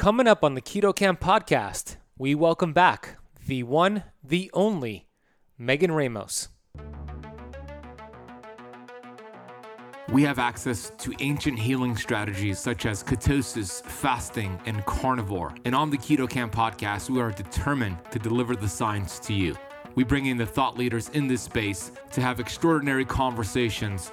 Coming up on the Keto Camp podcast, we welcome back the one, the only Megan Ramos. We have access to ancient healing strategies such as ketosis, fasting, and carnivore. And on the Keto Camp podcast, we are determined to deliver the science to you. We bring in the thought leaders in this space to have extraordinary conversations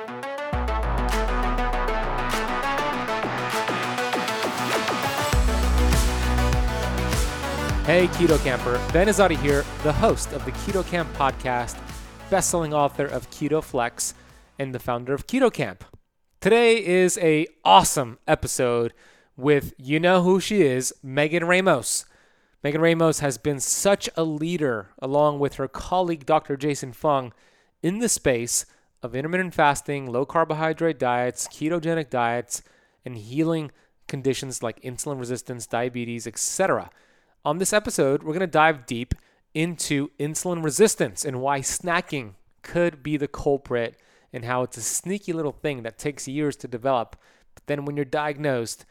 Hey, Keto Camper. Ben Azadi here, the host of the Keto Camp podcast, best-selling author of Keto Flex, and the founder of Keto Camp. Today is a awesome episode with you know who she is, Megan Ramos. Megan Ramos has been such a leader, along with her colleague Dr. Jason Fung, in the space of intermittent fasting, low carbohydrate diets, ketogenic diets, and healing conditions like insulin resistance, diabetes, etc. On this episode, we're going to dive deep into insulin resistance and why snacking could be the culprit and how it's a sneaky little thing that takes years to develop. But then when you're diagnosed,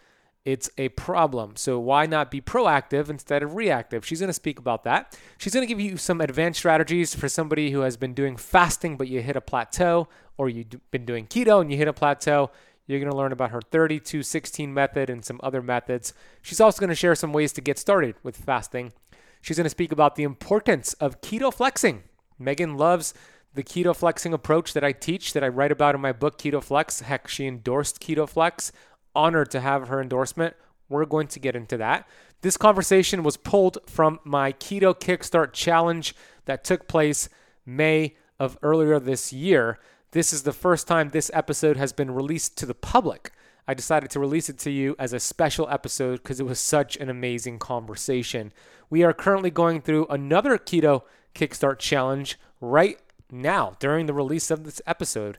it's a problem. So why not be proactive instead of reactive? She's going to speak about that. She's going to give you some advanced strategies for somebody who has been doing fasting but you hit a plateau or you've been doing keto and you hit a plateau. You're going to learn about her 32 16 method and some other methods. She's also going to share some ways to get started with fasting. She's going to speak about the importance of keto flexing. Megan loves the keto flexing approach that I teach, that I write about in my book, Keto Flex. Heck, she endorsed Keto Flex. Honored to have her endorsement. We're going to get into that. This conversation was pulled from my Keto Kickstart Challenge that took place May of earlier this year. This is the first time this episode has been released to the public. I decided to release it to you as a special episode because it was such an amazing conversation. We are currently going through another Keto Kickstart Challenge right now during the release of this episode.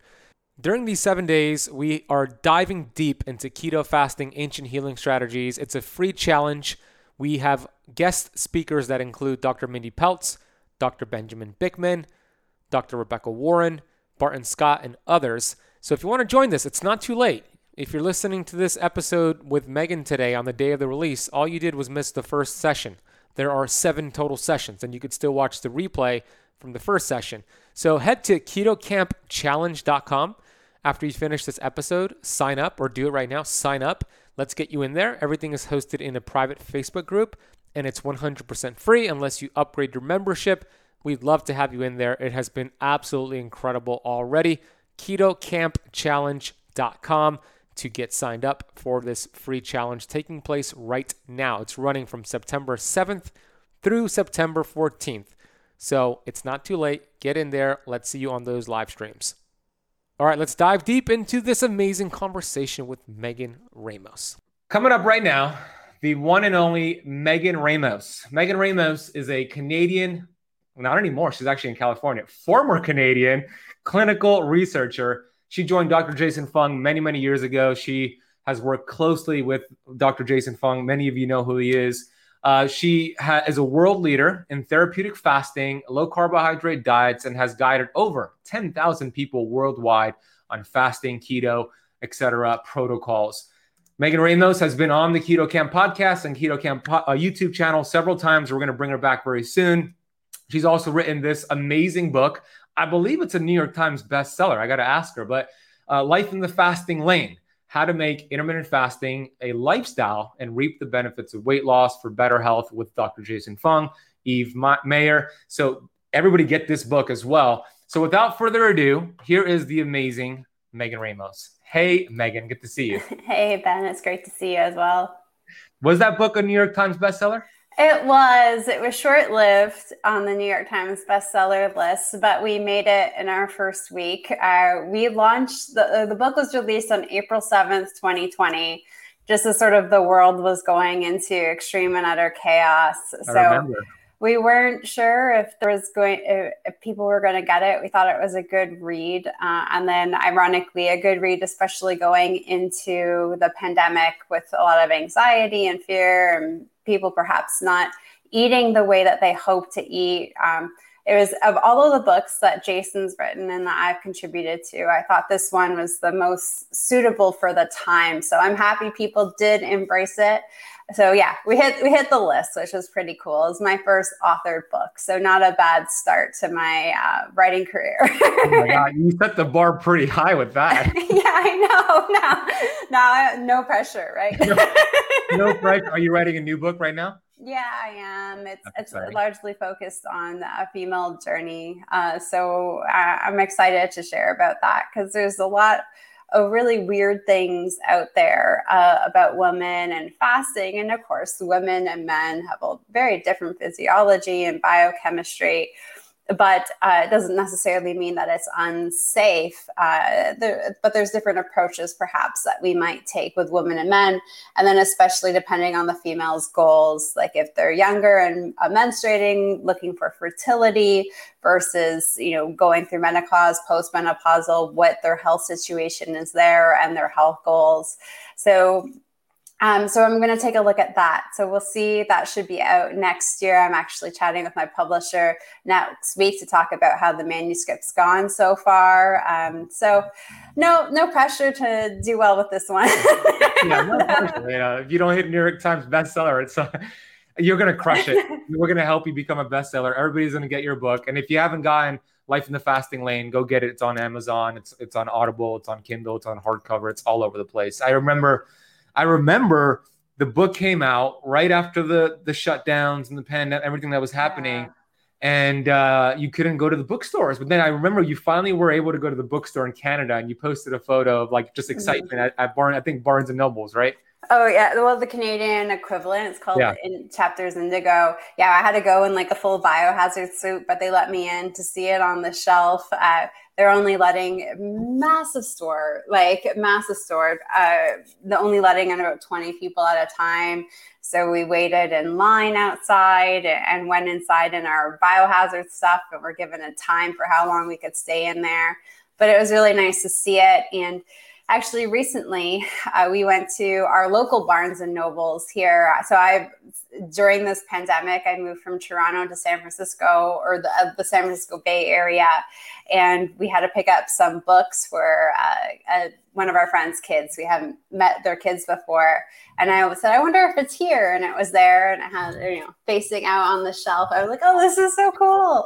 During these seven days, we are diving deep into keto fasting ancient healing strategies. It's a free challenge. We have guest speakers that include Dr. Mindy Pelz, Dr. Benjamin Bikman, Dr. Rebecca Warren, Barton Scott, and others. So if you want to join this, it's not too late. If you're listening to this episode with Megan today on the day of the release, all you did was miss the first session. There are seven total sessions, and you could still watch the replay from the first session. So head to ketocampchallenge.com after you finish this episode. Sign up or do it right now. Sign up. Let's get you in there. Everything is hosted in a private Facebook group, and it's 100% free unless you upgrade your membership. We'd love to have you in there. It has been absolutely incredible already. KetoCampChallenge.com to get signed up for this free challenge taking place right now. It's running from September 7th through September 14th. So it's not too late. Get in there. Let's see you on those live streams. All right, let's dive deep into this amazing conversation with Megan Ramos. Coming up right now, the one and only Megan Ramos. Megan Ramos is a Canadian not anymore. She's actually in California. Former Canadian clinical researcher. She joined Dr. Jason Fung many, many years ago. She has worked closely with Dr. Jason Fung. Many of you know who he is. Uh, she ha- is a world leader in therapeutic fasting, low carbohydrate diets, and has guided over 10,000 people worldwide on fasting, keto, etc. protocols. Megan Ramos has been on the Keto Camp podcast and Keto Camp po- uh, YouTube channel several times. We're going to bring her back very soon. She's also written this amazing book. I believe it's a New York Times bestseller. I got to ask her, but uh, Life in the Fasting Lane How to Make Intermittent Fasting a Lifestyle and Reap the Benefits of Weight Loss for Better Health with Dr. Jason Fung, Eve Mayer. So, everybody get this book as well. So, without further ado, here is the amazing Megan Ramos. Hey, Megan, good to see you. Hey, Ben, it's great to see you as well. Was that book a New York Times bestseller? It was. It was short lived on the New York Times bestseller list, but we made it in our first week. Uh, we launched the, uh, the book was released on April 7th, 2020, just as sort of the world was going into extreme and utter chaos. So we weren't sure if there was going if, if people were going to get it. We thought it was a good read, uh, and then ironically, a good read, especially going into the pandemic with a lot of anxiety and fear, and people perhaps not eating the way that they hope to eat. Um, it was of all of the books that Jason's written and that I've contributed to, I thought this one was the most suitable for the time. So I'm happy people did embrace it so yeah, we hit we hit the list, which was pretty cool. It's my first authored book, so not a bad start to my uh, writing career. oh my god, you set the bar pretty high with that. yeah, I know. No, no, no pressure, right? no, no pressure. Are you writing a new book right now? Yeah, I am. It's That's it's exciting. largely focused on a female journey, uh, so I, uh, I'm excited to share about that because there's a lot of really weird things out there uh, about women and fasting. And of course, women and men have a very different physiology and biochemistry but uh, it doesn't necessarily mean that it's unsafe. Uh, there, but there's different approaches, perhaps, that we might take with women and men, and then especially depending on the female's goals, like if they're younger and uh, menstruating, looking for fertility, versus you know going through menopause, postmenopausal, what their health situation is there, and their health goals. So um, so I'm going to take a look at that. So we'll see. That should be out next year. I'm actually chatting with my publisher next week to talk about how the manuscript's gone so far. Um, so no, no pressure to do well with this one. yeah, no pressure. You know, if you don't hit New York Times bestseller, it's uh, you're going to crush it. We're going to help you become a bestseller. Everybody's going to get your book, and if you haven't gotten Life in the Fasting Lane, go get it. It's on Amazon. It's it's on Audible. It's on Kindle. It's on hardcover. It's all over the place. I remember I remember the book came out right after the the shutdowns and the pandemic, everything that was happening. Yeah. And uh, you couldn't go to the bookstores, but then I remember you finally were able to go to the bookstore in Canada, and you posted a photo of like just excitement mm-hmm. at, at Barn, I think Barnes and Nobles, right? Oh yeah, well the Canadian equivalent it's called yeah. in Chapters Indigo. Yeah, I had to go in like a full biohazard suit, but they let me in to see it on the shelf. Uh, they're only letting massive store, like massive store. Uh, the only letting in about 20 people at a time. So we waited in line outside and went inside in our biohazard stuff, and we're given a time for how long we could stay in there. But it was really nice to see it. And actually recently uh, we went to our local barnes and nobles here. So i during this pandemic i moved from toronto to san francisco or the, uh, the san francisco bay area and we had to pick up some books for uh, uh one of our friends kids. We haven't met their kids before. And i said i wonder if it's here. And it was there and it had you know facing out on the shelf. I was like oh this is so cool.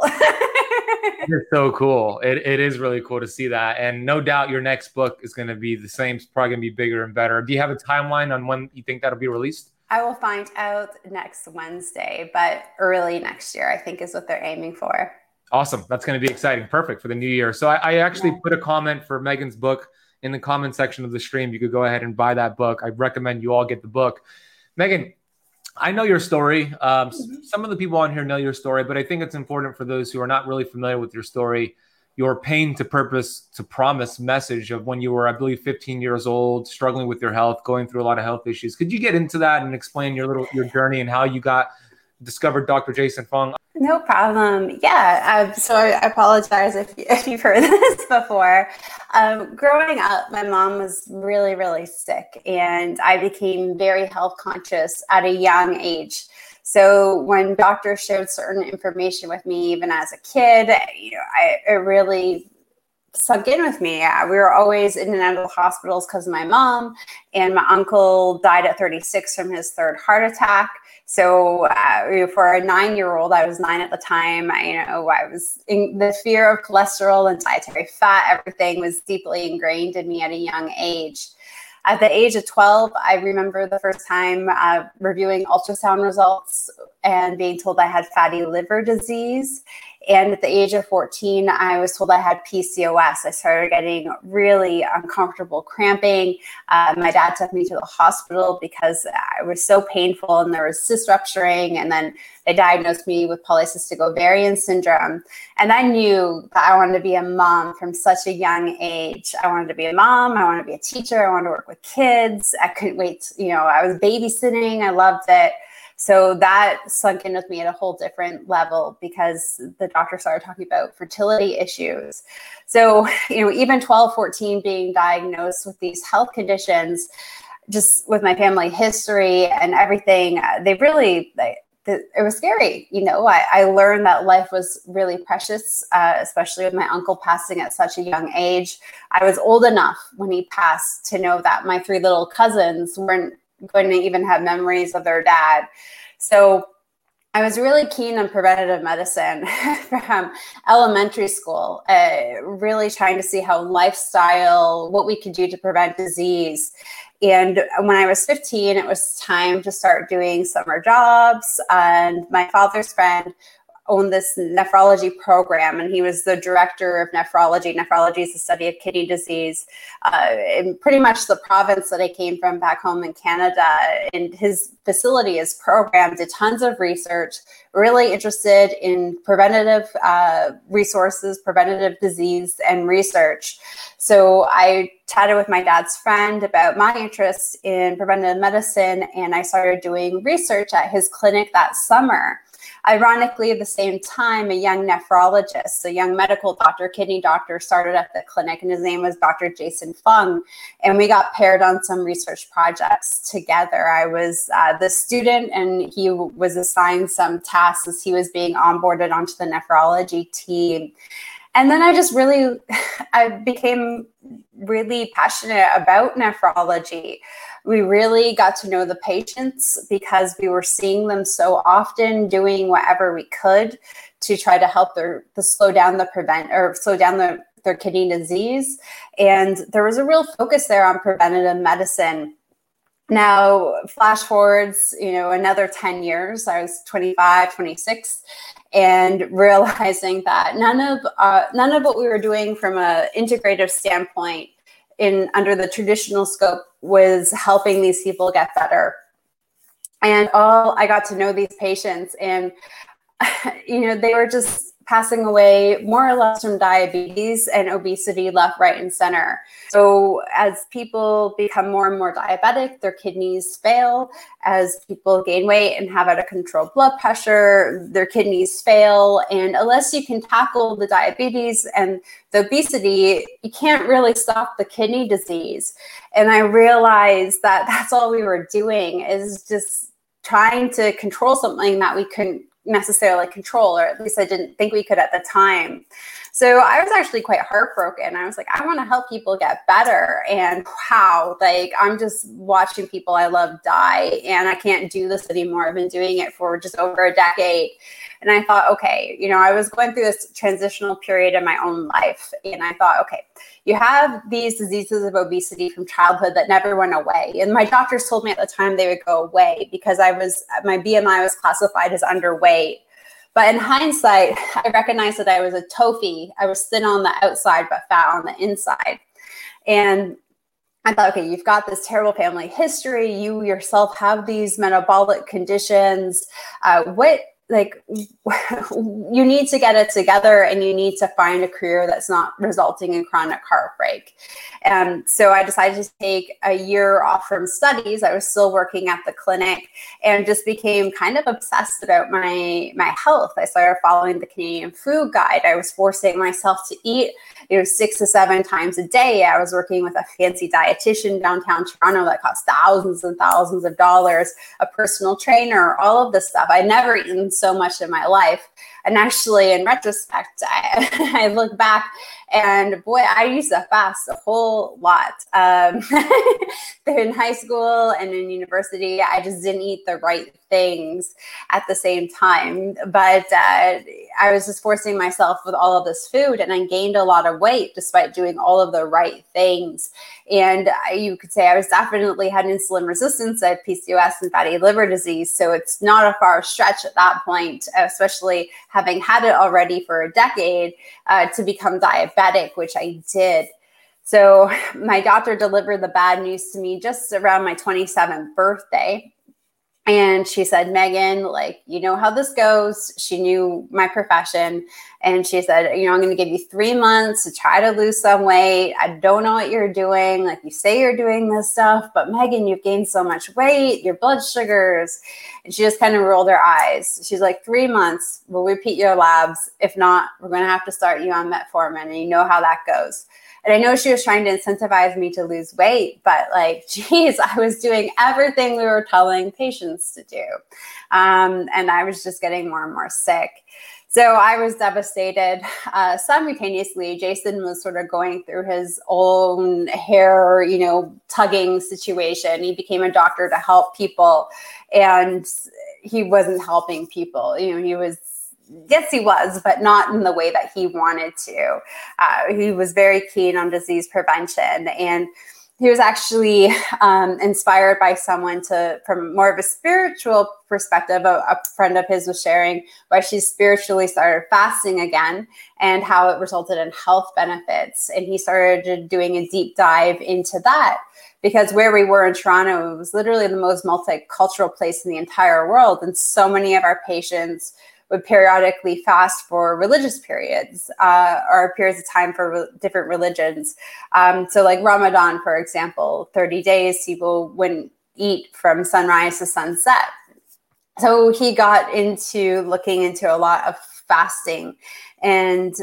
It's so cool. It, it is really cool to see that. And no doubt your next book is going to be the same it's probably going to be bigger and better. Do you have a timeline on when you think that'll be released? I will find out next Wednesday, but early next year, I think, is what they're aiming for. Awesome. That's going to be exciting. Perfect for the new year. So I, I actually yeah. put a comment for Megan's book in the comment section of the stream. You could go ahead and buy that book. I recommend you all get the book. Megan, I know your story. Um, mm-hmm. Some of the people on here know your story, but I think it's important for those who are not really familiar with your story, your pain to purpose to promise message of when you were, I believe, 15 years old, struggling with your health, going through a lot of health issues. Could you get into that and explain your little your journey and how you got discovered Dr. Jason Fung? No problem. Yeah. Um, so I apologize if, if you've heard this before. Um, growing up, my mom was really, really sick, and I became very health conscious at a young age. So when doctors shared certain information with me, even as a kid, you know, I, it really sunk in with me. we were always in and out of the hospitals because of my mom, and my uncle died at 36 from his third heart attack. So uh, for a nine-year-old, I was nine at the time. I, you know, I was in the fear of cholesterol and dietary fat. Everything was deeply ingrained in me at a young age. At the age of 12, I remember the first time uh, reviewing ultrasound results and being told I had fatty liver disease. And at the age of 14, I was told I had PCOS. I started getting really uncomfortable cramping. Uh, my dad took me to the hospital because it was so painful and there was cyst rupturing. And then they diagnosed me with polycystic ovarian syndrome. And I knew that I wanted to be a mom from such a young age. I wanted to be a mom. I wanted to be a teacher. I wanted to work with kids. I couldn't wait. To, you know, I was babysitting. I loved it. So that sunk in with me at a whole different level because the doctor started talking about fertility issues. So, you know, even 12, 14 being diagnosed with these health conditions, just with my family history and everything, they really, they, it was scary. You know, I, I, learned that life was really precious, uh, especially with my uncle passing at such a young age. I was old enough when he passed to know that my three little cousins weren't going to even have memories of their dad. So I was really keen on preventative medicine from elementary school, uh, really trying to see how lifestyle, what we could do to prevent disease. And when I was 15, it was time to start doing summer jobs. And my father's friend owned this nephrology program, and he was the director of nephrology. Nephrology is the study of kidney disease. Uh, in pretty much the province that I came from back home in Canada, and his facility, his program, did tons of research, really interested in preventative uh, resources, preventative disease, and research. So I chatted with my dad's friend about my interest in preventative medicine, and I started doing research at his clinic that summer. Ironically, at the same time, a young nephrologist, a young medical doctor, kidney doctor, started at the clinic, and his name was Dr. Jason Fung. And we got paired on some research projects together. I was uh, the student, and he was assigned some tasks as he was being onboarded onto the nephrology team and then I just really, I became really passionate about nephrology. We really got to know the patients because we were seeing them so often, doing whatever we could to try to help their to slow down the prevent or slow down the, their kidney disease. And there was a real focus there on preventative medicine now flash forwards you know another 10 years i was 25 26 and realizing that none of uh, none of what we were doing from a integrative standpoint in under the traditional scope was helping these people get better. And all i got to know these patients and you know they were just passing away more or less from diabetes and obesity left, right, and center. So, as people become more and more diabetic, their kidneys fail. As people gain weight and have out of control blood pressure, their kidneys fail. And unless you can tackle the diabetes and the obesity, you can't really stop the kidney disease. And I realized that that's all we were doing is just trying to control something that we couldn't necessarily control, or at least I didn't think we could at the time. So I was actually quite heartbroken. I was like, I want to help people get better. And wow, like I'm just watching people I love die, and I can't do this anymore. I've been doing it for just over a decade. And I thought, okay, you know, I was going through this transitional period in my own life. And I thought, okay, you have these diseases of obesity from childhood that never went away. And my doctors told me at the time they would go away because I was, my BMI was classified as underweight. But in hindsight, I recognized that I was a TOFI. I was thin on the outside, but fat on the inside. And I thought, okay, you've got this terrible family history. You yourself have these metabolic conditions. Uh, what like you need to get it together and you need to find a career that's not resulting in chronic heartbreak. And so i decided to take a year off from studies. I was still working at the clinic and just became kind of obsessed about my my health. I started following the canadian food guide. I was forcing myself to eat you know six to seven times a day i was working with a fancy dietitian downtown toronto that cost thousands and thousands of dollars a personal trainer all of this stuff I'd never eaten so much in my life. And actually, in retrospect, I, I look back and boy, I used to fast a whole lot. Um, in high school and in university, I just didn't eat the right things at the same time. But uh, I was just forcing myself with all of this food, and I gained a lot of weight despite doing all of the right things. And you could say I was definitely had insulin resistance, I had PCOS and fatty liver disease. So it's not a far stretch at that point, especially having had it already for a decade, uh, to become diabetic, which I did. So my doctor delivered the bad news to me just around my 27th birthday. And she said, Megan, like, you know how this goes. She knew my profession. And she said, you know, I'm going to give you three months to try to lose some weight. I don't know what you're doing. Like, you say you're doing this stuff, but Megan, you've gained so much weight, your blood sugars. And she just kind of rolled her eyes. She's like, three months, we'll repeat your labs. If not, we're going to have to start you on metformin. And you know how that goes. And I know she was trying to incentivize me to lose weight, but like, geez, I was doing everything we were telling patients to do. Um, and I was just getting more and more sick. So I was devastated. Uh, simultaneously, Jason was sort of going through his own hair, you know, tugging situation. He became a doctor to help people, and he wasn't helping people. You know, he was yes, he was, but not in the way that he wanted to. Uh, he was very keen on disease prevention and he was actually um, inspired by someone to from more of a spiritual perspective a, a, friend of his was sharing why she spiritually started fasting again and how it resulted in health benefits and he started doing a deep dive into that because where we were in toronto it was literally the most multicultural place in the entire world and so many of our patients would periodically fast for religious periods uh, or periods of time for re- different religions. Um, so, like Ramadan, for example, 30 days, people wouldn't eat from sunrise to sunset. So, he got into looking into a lot of fasting and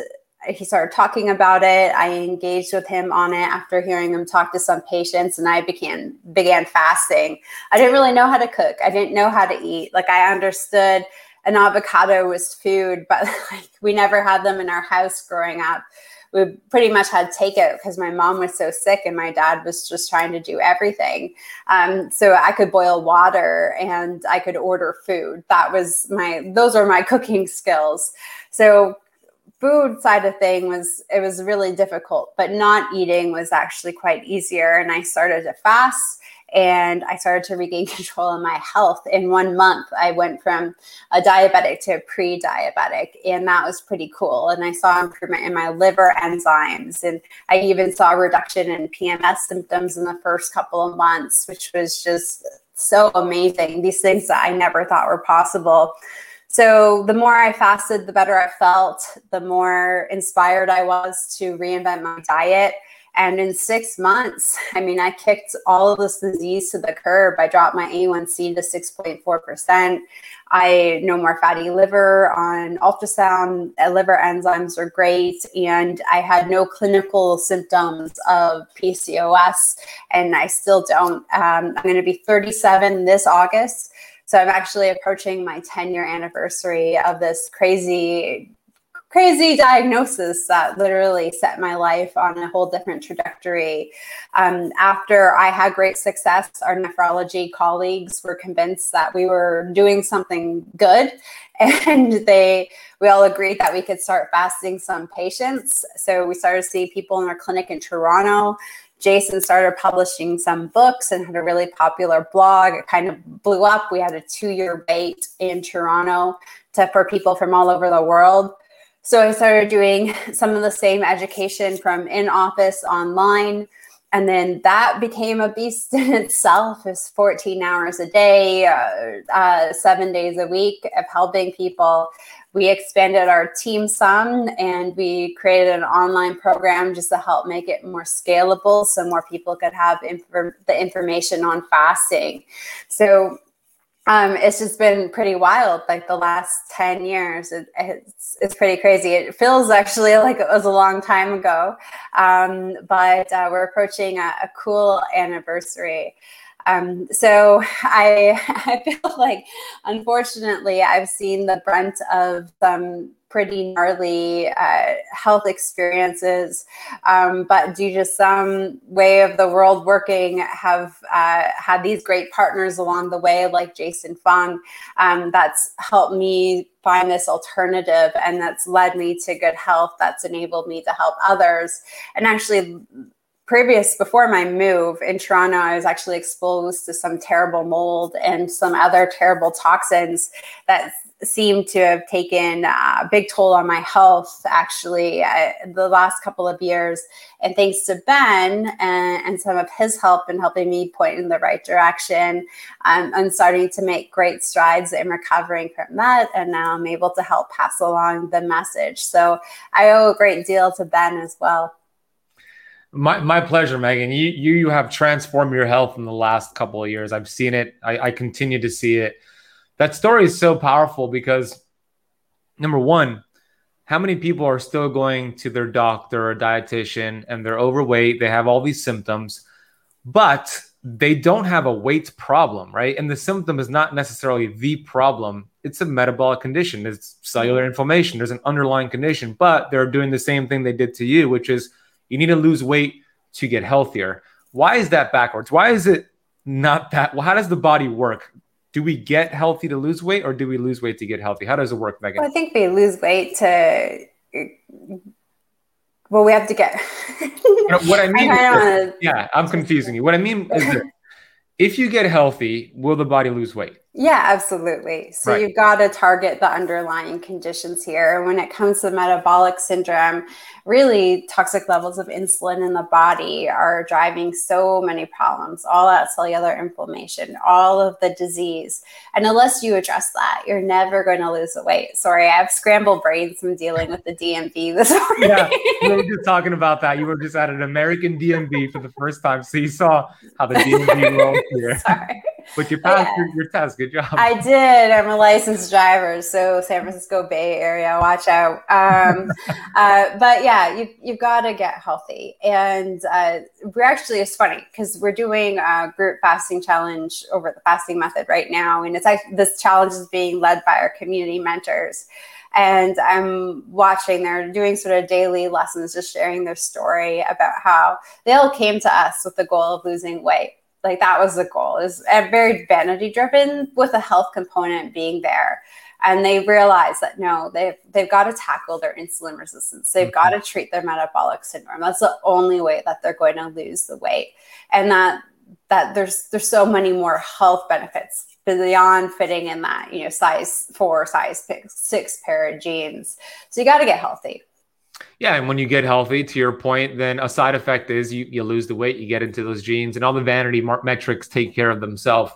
he started talking about it. I engaged with him on it after hearing him talk to some patients, and I began began fasting. I didn't really know how to cook. I didn't know how to eat. Like I understood an avocado was food, but like we never had them in our house growing up. We pretty much had takeout because my mom was so sick and my dad was just trying to do everything. Um, so I could boil water and I could order food. That was my; those are my cooking skills. So food side of thing was it was really difficult, but not eating was actually quite easier. And I started to fast and I started to regain control of my health. In one month, I went from a diabetic to a pre diabetic, and that was pretty cool. And I saw improvement in my liver enzymes, and I even saw a reduction in PMS symptoms in the first couple of months, which was just so amazing. These things that I never thought were possible. So the more I fasted, the better I felt, the more inspired I was to reinvent my diet and in six months, I mean, I kicked all of this disease to the curb. I dropped my A1C to 6.4%. I no more fatty liver on ultrasound. Uh, liver enzymes are great. And I had no clinical symptoms of PCOS, and I still don't. Um, I'm going to be 37 this August. So I'm actually approaching my 10 year anniversary of this crazy crazy diagnosis that literally set my life on a whole different trajectory. Um, after I had great success, our nephrology colleagues were convinced that we were doing something good, and they we all agreed that we could start fasting some patients. So we started to see people in our clinic in Toronto. Jason started publishing some books and had a really popular blog. It kind of blew up. We had a two-year wait in Toronto to, for people from all over the world. So I started doing some of the same education from in office online. And then that became a beast in itself. It's 14 hours a day, uh, uh, seven days a week of helping people. We expanded our team some and we created an online program just to help make it more scalable so more people could have inf- the information on fasting. So um, it's just been pretty wild. Like the last 10 years, it, it's, it's pretty crazy. It feels actually like it was a long time ago, um, but uh, we're approaching a, a cool anniversary. Um, so I, I feel like, unfortunately, I've seen the brunt of some pretty gnarly uh, health experiences, um, but due to some way of the world working, have uh, had these great partners along the way, like Jason Fung, um, that's helped me find this alternative and that's led me to good health that's enabled me to help others. And actually previous before my move in Toronto, I was actually exposed to some terrible mold and some other terrible toxins that seemed to have taken a big toll on my health actually I, the last couple of years. And thanks to ben and, and, some of his help in helping me point in the right direction um, i'm starting to make great strides in recovering from that and now i'm able to help pass along the message. So i owe a great deal to ben as well my, my pleasure, Megan. You, you you have transformed your health in the last couple of years. I've seen it. I, I continue to see it that story is so powerful because number one, how many people are still going to their doctor or dietitian and they're overweight, they have all these symptoms, but they don't have a weight problem, right? And the symptom is not necessarily the problem. It's a metabolic condition. It's cellular inflammation. There's an underlying condition, but they're doing the same thing they did to you, which is you need to lose weight to get healthier. Why is that backwards? Why is it not that? Well, how does the body work? do we get healthy to lose weight or do we lose weight to get healthy? How does it work, Megan? Well, I think we lose weight to well, we have to get what I mean I is, yeah, I'm confusing you. What I mean is that if you get healthy, will the body lose weight? Yeah, absolutely. So right. you've got to target the underlying conditions here. And when it comes to metabolic syndrome, really toxic levels of insulin in the body are driving so many problems, all that cellular inflammation, all of the disease. And unless you address that, you're never going to lose the weight. Sorry, I have scrambled brains from dealing with the DMV this morning. Yeah, we were just talking about that. You were just at an American DMV for the first time. So you saw how the DMV rolled here. Sorry. But you passed yeah. your, your, test. Good job. I did. I'm a licensed driver, so San Francisco Bay Area, watch out. Um, uh, but yeah, you, you've got to get healthy. And uh, we're actually, it's funny because we're doing a group fasting challenge over the fasting method right now. And it's like this challenge is being led by our community mentors and I'm watching. They're doing sort of daily lessons, just sharing their story about how they all came to us with the goal of losing weight like that was the goal is a very vanity driven with a health component being there. And they realize that no they've they've got to tackle their insulin resistance. They've mm-hmm. got to treat their metabolic syndrome. That's the only way that they're going to lose the weight. And that that there's there's so many more health benefits beyond fitting in that you know size four size six pair of jeans. So you got to get healthy yeah, and when you get healthy, to your point, then a side effect is you, you lose the weight, you get into those jeans, and all the vanity mar- metrics take care of themselves.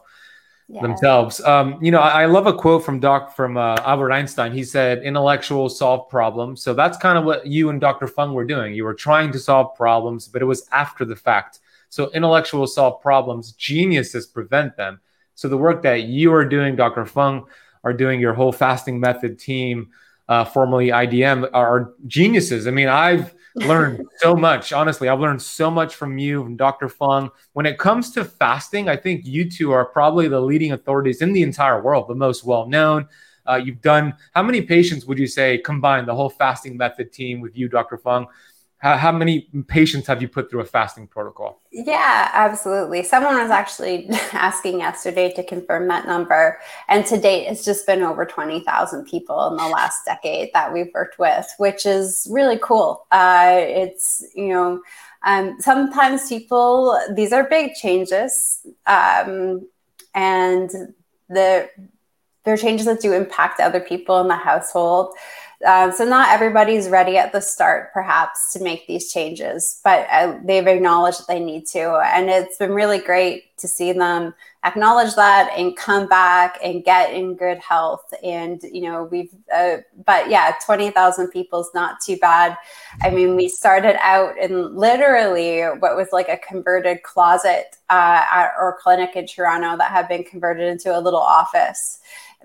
Yeah. Themselves, um, you know. I, I, love a quote from Doc from uh, Albert Einstein. He said, "Intellectuals solve problems." So that's kind of what you and Dr. Fung were doing. You were trying to solve problems, but it was after the fact. So intellectuals solve problems, geniuses prevent them. So the work that you are doing, Dr. Fung, are doing your whole fasting method team uh, formerly IDM, are geniuses. I mean, I've learned so much. Honestly, I've learned so much from you, from Dr. Fung. When it comes to fasting, I think you two are probably the leading authorities in the entire world, the most well known. Uh, you've done how many patients would you say combined the whole fasting method team with you, Dr. Fung? How, how many patients have you put through a fasting protocol? Yeah, absolutely. Someone was actually asking yesterday to confirm that number. And to date, it's just been over 20,000 people in the last decade that we've worked with, which is really cool. Uh, it's, you know, um, sometimes people, these are big changes. Um, and the, they're changes that do impact other people in the household. Um, so not everybody's ready at the start, perhaps, to make these changes, but uh, they've acknowledged that they need to, and it's been really great to see them acknowledge that and come back and get in good health. And you know, we've, uh, but yeah, twenty thousand people is not too bad. I mean, we started out in literally what was like a converted closet uh, at our clinic in Toronto that had been converted into a little office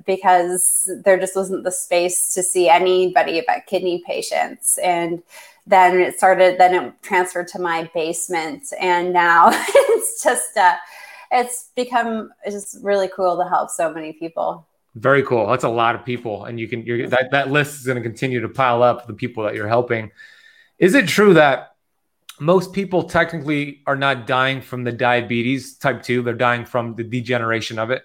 because there just wasn't the space to see anybody but kidney patients. And then it started, then it transferred to my basement. And now it's just, uh, it's become just really cool to help so many people. Very cool. That's a lot of people, and you can you're, that that list is going to continue to pile up. The people that you're helping. Is it true that most people technically are not dying from the diabetes type two? They're dying from the degeneration of it.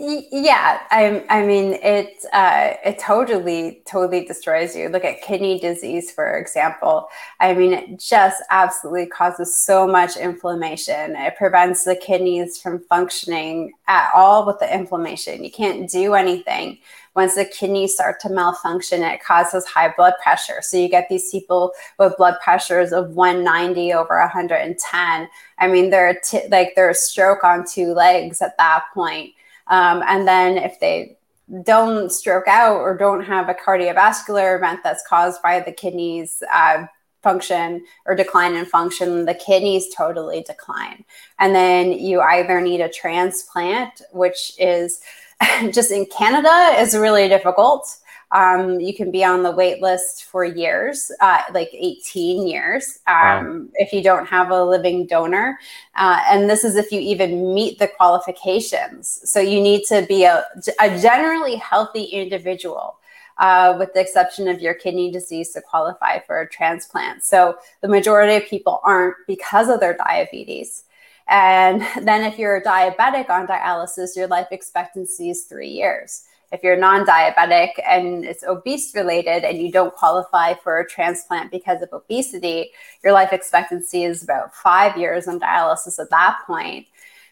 Yeah, I, I mean it. Uh, it totally, totally destroys you. Look at kidney disease, for example. I mean, it just absolutely causes so much inflammation. It prevents the kidneys from functioning at all with the inflammation. You can't do anything once the kidneys start to malfunction. It causes high blood pressure. So you get these people with blood pressures of 190 over 110. I mean, they're t- like they're a stroke on two legs at that point um, and then if they don't stroke out or don't have a cardiovascular event that's caused by the kidneys uh, function or decline in function, the kidneys totally decline. And then you either need a transplant, which is just in Canada is really difficult. Um, you can be on the wait list for years, uh, like 18 years, um, wow. if you don't have a living donor. Uh, and this is if you even meet the qualifications. So you need to be a, a generally healthy individual. Uh, with the exception of your kidney disease to qualify for a transplant. So the majority of people aren't because of their diabetes. And then if you're diabetic on dialysis, your life expectancy is three years if you're non-diabetic and it's obese related and you don't qualify for a transplant because of obesity your life expectancy is about five years on dialysis at that point.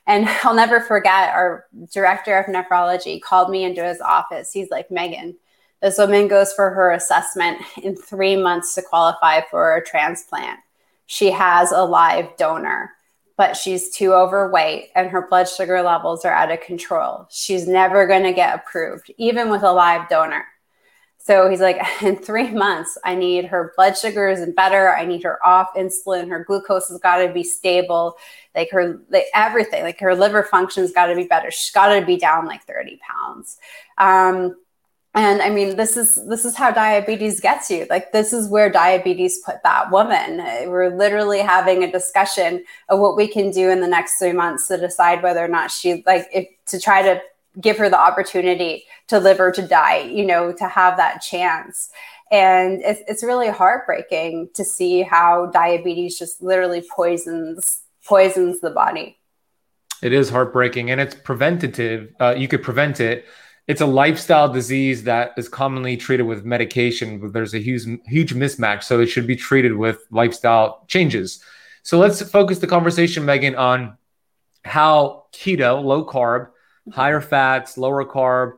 And i'll never forget our director of nephrology called me into his office. He's like megan this woman goes for her assessment in three months to qualify for a transplant. She has a live donor but she's too overweight and her blood sugar levels are out of control. She's never going to get approved, even with a live donor. So he's like, in three months, I need her blood sugars and better. I need her off insulin. Her glucose has got to be stable. Like her, like everything, like her liver function's got to be better. She's got to be down like 30 pounds. Um, and i mean this is this is how diabetes gets you. Like this is where diabetes put that woman. We're literally having a discussion of what we can do in the next three months to decide whether or not she like if, to try to give her the opportunity to live or to die you know to have that chance. And it's, it's really heartbreaking to see how diabetes just literally poisons poisons the body. It is heartbreaking and it's preventative uh, you could prevent it it's a lifestyle disease that is commonly treated with medication, but there's a huge huge mismatch. So it should be treated with lifestyle changes. So let's focus the conversation, Megan, on how keto, low carb, higher fats, lower carb,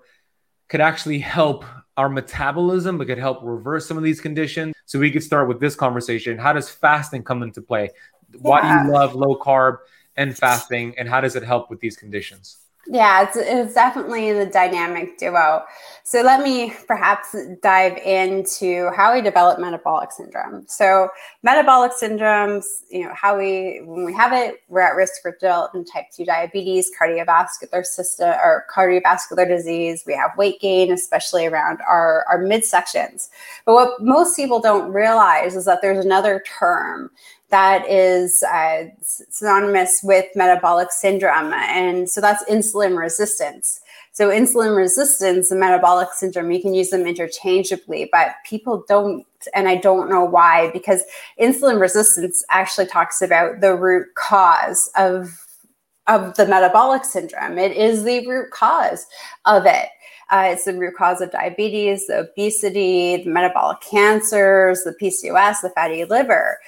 could actually help our metabolism, but could help reverse some of these conditions. So we could start with this conversation. How does fasting come into play? Why do you love low carb and fasting, and how does it help with these conditions? Yeah, it's, it's definitely the dynamic duo. So let me perhaps dive into how we develop metabolic syndrome. So metabolic syndromes, you know, how we when we have it, we're at risk for developing type 2 diabetes, cardiovascular system or cardiovascular disease. We have weight gain, especially around our, our midsections. But what most people don't realize is that there's another term that is uh, synonymous with metabolic syndrome. And so that's insulin resistance. So, insulin resistance and metabolic syndrome, you can use them interchangeably, but people don't, and I don't know why, because insulin resistance actually talks about the root cause of, of the metabolic syndrome. It is the root cause of it. Uh, it's the root cause of diabetes, the obesity, the metabolic cancers, the PCOS, the fatty liver.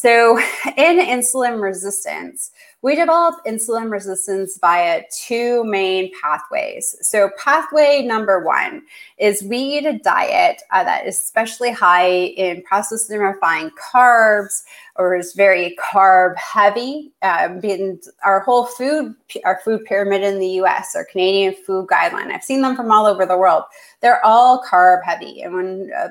So, in insulin resistance, we develop insulin resistance via two main pathways. So, pathway number one is we eat a diet uh, that is especially high in processed and refined carbs or is very carb heavy. Um, our whole food, our food pyramid in the US, our Canadian food guideline, I've seen them from all over the world. They're all carb heavy. And when uh,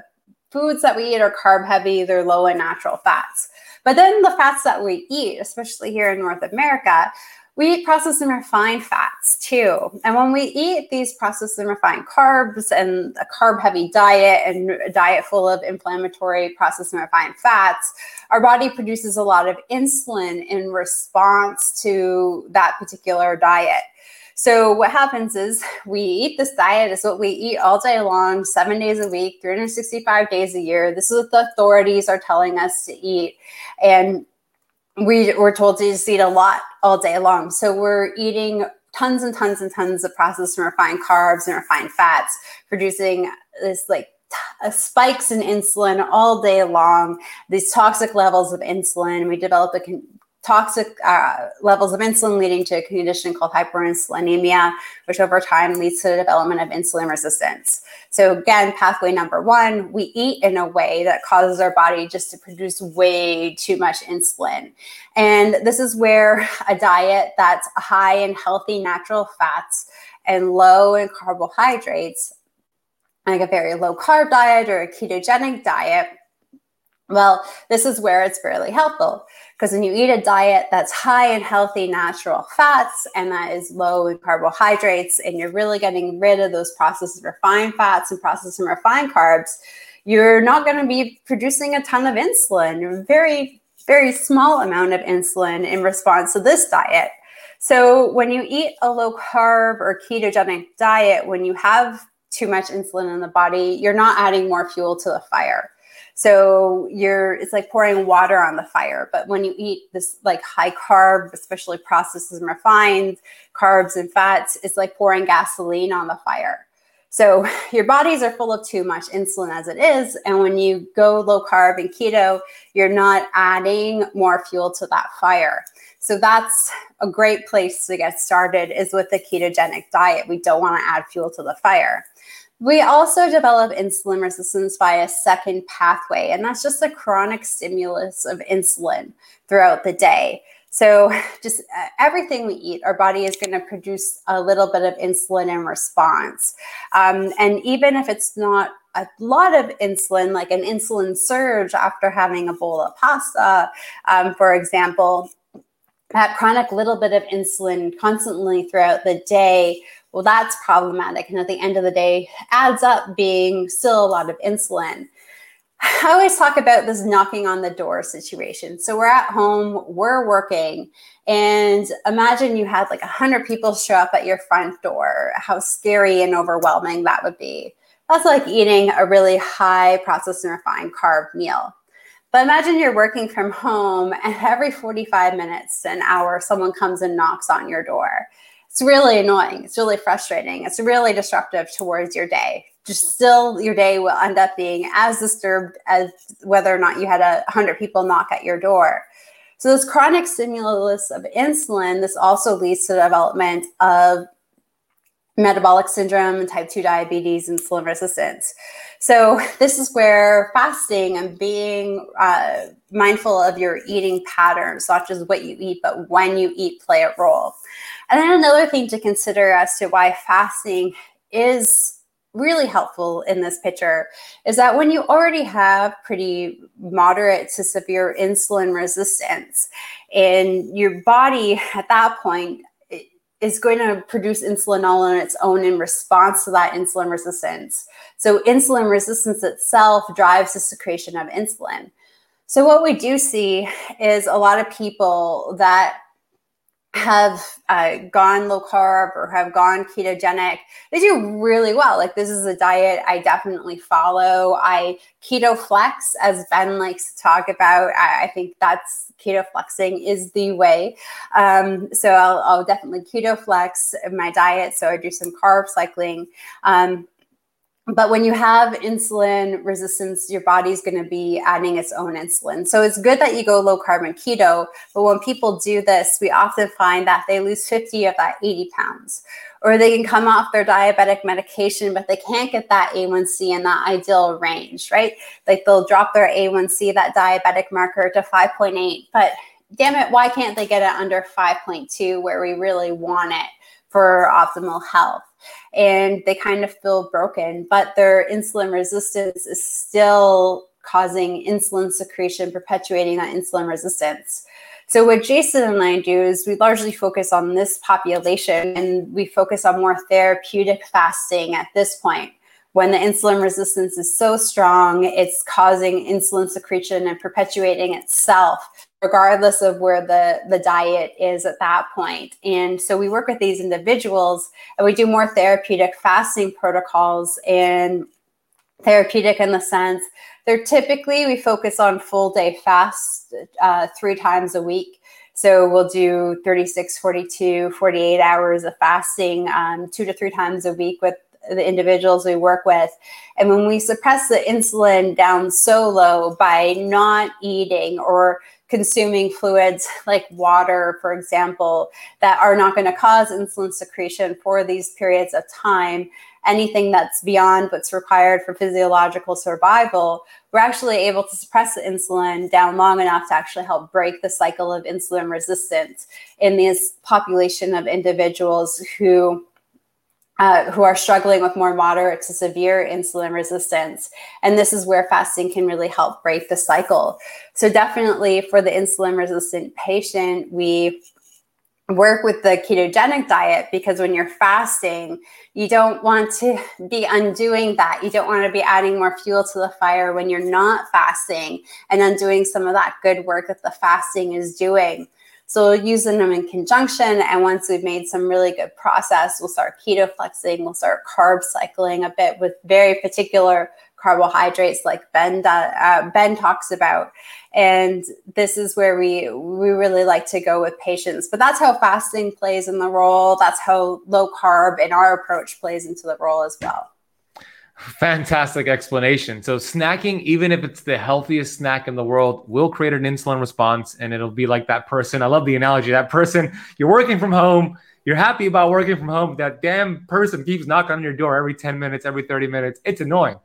foods that we eat are carb heavy, they're low in natural fats. But then the fats that we eat, especially here in North America, we eat processed and refined fats too. And when we eat these processed and refined carbs and a carb heavy diet and a diet full of inflammatory processed and refined fats, our body produces a lot of insulin in response to that particular diet. So what happens is we eat this diet is what we eat all day long, seven days a week, 365 days a year. This is what the authorities are telling us to eat. And we were told to just eat a lot all day long. So we're eating tons and tons and tons of processed and refined carbs and refined fats, producing this like uh, spikes in insulin all day long, these toxic levels of insulin. We develop a con- toxic uh, levels of insulin leading to a condition called hyperinsulinemia, which over time leads to the development of insulin resistance. So again, pathway number one, we eat in a way that causes our body just to produce way too much insulin. And this is where a diet that's high in healthy natural fats and low in carbohydrates, like a very low carb diet or a ketogenic diet, well, this is where it's fairly helpful because when you eat a diet that's high in healthy natural fats and that is low in carbohydrates, and you're really getting rid of those processed refined fats and processed and refined carbs, you're not going to be producing a ton of insulin, a very, very small amount of insulin in response to this diet. So when you eat a low carb or ketogenic diet, when you have too much insulin in the body, you're not adding more fuel to the fire. So you're it's like pouring water on the fire. But when you eat this like high carb, especially processed and refined carbs and fats, it's like pouring gasoline on the fire. So your bodies are full of too much insulin as it is. And when you go low carb and keto, you're not adding more fuel to that fire. So that's a great place to get started is with the ketogenic diet. We don't want to add fuel to the fire. We also develop insulin resistance by a second pathway, and that's just the chronic stimulus of insulin throughout the day. So, just uh, everything we eat, our body is going to produce a little bit of insulin in response. Um, and even if it's not a lot of insulin, like an insulin surge after having a bowl of pasta, um, for example, that chronic little bit of insulin constantly throughout the day well, that's problematic. And at the end of the day, adds up being still a lot of insulin. I always talk about this knocking on the door situation. So we're at home, we're working, and imagine you had like 100 people show up at your front door. How scary and overwhelming that would be. That's like eating a really high processed and refined carb meal. But imagine you're working from home and every 45 minutes, an hour, someone comes and knocks on your door it's really annoying. It's really frustrating. It's really disruptive towards your day. Just still, your day will end up being as disturbed as whether or not you had a hundred people knock at your door. So this chronic stimulus of insulin, this also leads to the development of metabolic syndrome, and type 2 diabetes, and insulin resistance. So, this is where fasting and being uh, mindful of your eating patterns, not just what you eat, but when you eat, play a role. And then another thing to consider as to why fasting is really helpful in this picture is that when you already have pretty moderate to severe insulin resistance and your body at that point is going to produce insulin all on its own in response to that insulin resistance. So insulin resistance itself drives the secretion of insulin. So what we do see is a lot of people that have uh, gone low carb or have gone ketogenic, they do really well. Like this is a diet I definitely follow. I keto flex, as Ben likes to talk about. I, I think that's keto flexing is the way. Um, so I'll, I'll, definitely keto flex my diet. So I do some carb cycling. Um, but when you have insulin resistance, your body's going to be adding its own insulin. So it's good that you go low carb and keto. But when people do this, we often find that they lose 50 of that 80 pounds. Or they can come off their diabetic medication, but they can't get that A1C in that ideal range, right? Like they'll drop their A1C, that diabetic marker, to 5.8. But damn it, why can't they get it under 5.2 where we really want it for optimal health? And they kind of feel broken, but their insulin resistance is still causing insulin secretion, perpetuating that insulin resistance. So, what Jason and I do is we largely focus on this population and we focus on more therapeutic fasting at this point. When the insulin resistance is so strong, it's causing insulin secretion and perpetuating itself regardless of where the, the diet is at that point. And so we work with these individuals and we do more therapeutic fasting protocols and therapeutic in the sense they're typically we focus on full day fast uh, three times a week. So we'll do 36, 42, 48 hours of fasting um, two to three times a week with the individuals we work with. And when we suppress the insulin down so low by not eating or consuming fluids like water, for example, that are not going to cause insulin secretion for these periods of time, anything that's beyond what's required for physiological survival, we're actually able to suppress the insulin down long enough to actually help break the cycle of insulin resistance in this population of individuals who uh, who are struggling with more moderate to severe insulin resistance. And this is where fasting can really help break the cycle. So, definitely for the insulin resistant patient, we work with the ketogenic diet because when you're fasting, you don't want to be undoing that. You don't want to be adding more fuel to the fire when you're not fasting and undoing some of that good work that the fasting is doing. So we'll using them in conjunction. And once we've made some really good process, we'll start keto flexing, we'll start carb cycling a bit with very particular carbohydrates like Ben, uh, ben talks about. And this is where we we really like to go with patients. But that's how fasting plays in the role. That's how low carb in our approach plays into the role as well. Fantastic explanation. So, snacking, even if it's the healthiest snack in the world, will create an insulin response. And it'll be like that person. I love the analogy. That person, you're working from home, you're happy about working from home. That damn person keeps knocking on your door every 10 minutes, every 30 minutes. It's annoying.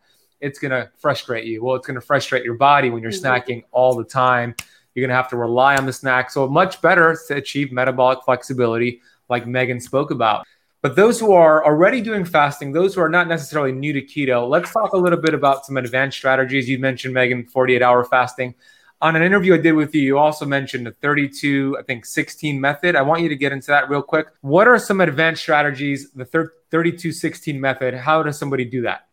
It's going to frustrate you. Well, it's going to frustrate your body when you're mm-hmm. snacking all the time. You're going to have to rely on the snack. So, much better to achieve metabolic flexibility, like Megan spoke about. But those who are already doing fasting, those who are not necessarily new to keto, let's talk a little bit about some advanced strategies. You mentioned, Megan, 48 hour fasting. On an interview I did with you, you also mentioned the 32, I think 16 method. I want you to get into that real quick. What are some advanced strategies, the 32 16 method? How does somebody do that?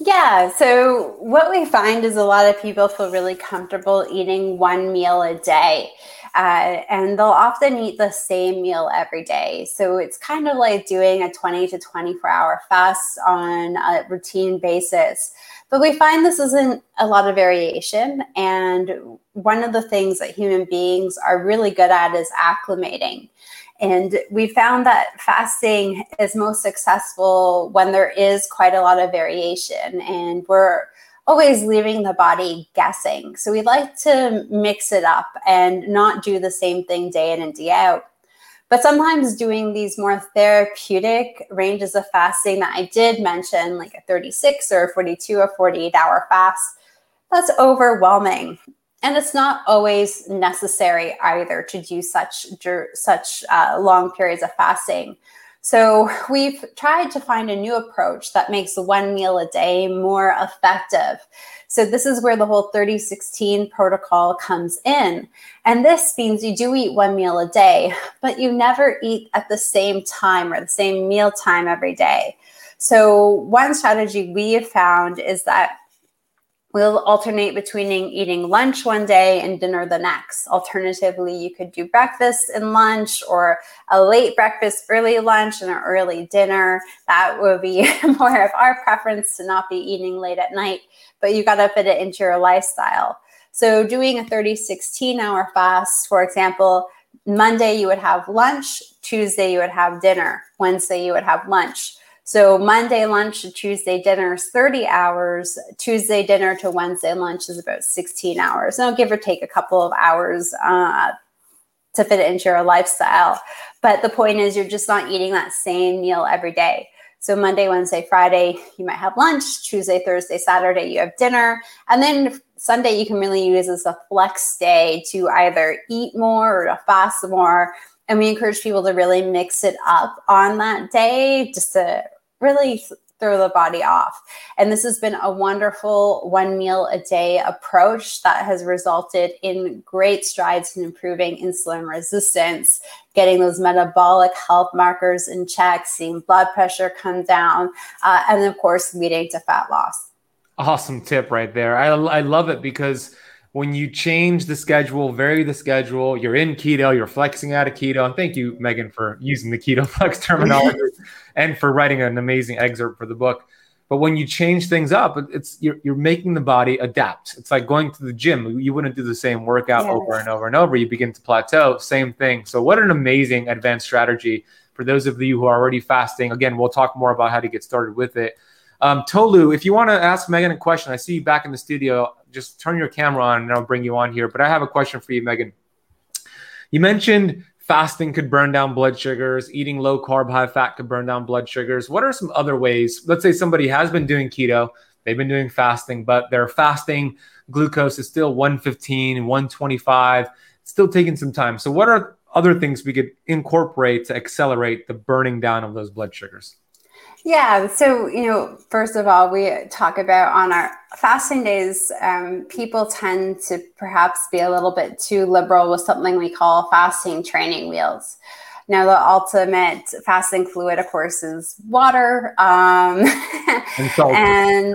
Yeah. So, what we find is a lot of people feel really comfortable eating one meal a day. Uh, and they'll often eat the same meal every day. So it's kind of like doing a 20 to 24 hour fast on a routine basis. But we find this isn't a lot of variation. And one of the things that human beings are really good at is acclimating. And we found that fasting is most successful when there is quite a lot of variation and we're always leaving the body guessing. So we like to mix it up and not do the same thing day in and day out. But sometimes doing these more therapeutic ranges of fasting that I did mention, like a 36 or a 42 or 48 hour fast, that's overwhelming and it's not always necessary either to do such such uh, long periods of fasting. So we've tried to find a new approach that makes one meal a day more effective. So this is where the whole 3016 protocol comes in. And this means you do eat one meal a day, but you never eat at the same time or the same meal time every day. So one strategy we have found is that We'll alternate between eating lunch one day and dinner the next. Alternatively, you could do breakfast and lunch, or a late breakfast, early lunch, and an early dinner. That would be more of our preference to not be eating late at night, but you got to fit it into your lifestyle. So, doing a 30 16 hour fast, for example, Monday you would have lunch, Tuesday you would have dinner, Wednesday you would have lunch. So Monday lunch to Tuesday dinner is 30 hours. Tuesday dinner to Wednesday lunch is about 16 hours. Now, give or take a couple of hours uh, to fit it into your lifestyle. But the point is, you're just not eating that same meal every day. So Monday, Wednesday, Friday, you might have lunch. Tuesday, Thursday, Saturday, you have dinner. And then Sunday, you can really use as a flex day to either eat more or to fast more and we encourage people to really mix it up on that day just to really throw the body off. And this has been a wonderful one meal a day approach that has resulted in great strides in improving insulin resistance, getting those metabolic health markers in check, seeing blood pressure come down, uh, and of course, leading to fat loss. Awesome tip right there. I, I love it because when you change the schedule, vary the schedule, you're in keto, you're flexing out of keto. And thank you, Megan, for using the keto flex terminology and for writing an amazing excerpt for the book. But when you change things up, it's you're, you're making the body adapt. It's like going to the gym. You wouldn't do the same workout yes. over and over and over. You begin to plateau. Same thing. So what an amazing advanced strategy for those of you who are already fasting. Again, we'll talk more about how to get started with it. Um, Tolu, if you want to ask Megan a question, I see you back in the studio. Just turn your camera on and I'll bring you on here. But I have a question for you, Megan. You mentioned fasting could burn down blood sugars, eating low carb, high fat could burn down blood sugars. What are some other ways? Let's say somebody has been doing keto, they've been doing fasting, but their fasting glucose is still 115, 125, still taking some time. So, what are other things we could incorporate to accelerate the burning down of those blood sugars? Yeah. So, you know, first of all, we talk about on our fasting days, um, people tend to perhaps be a little bit too liberal with something we call fasting training wheels. Now, the ultimate fasting fluid, of course, is water um, and,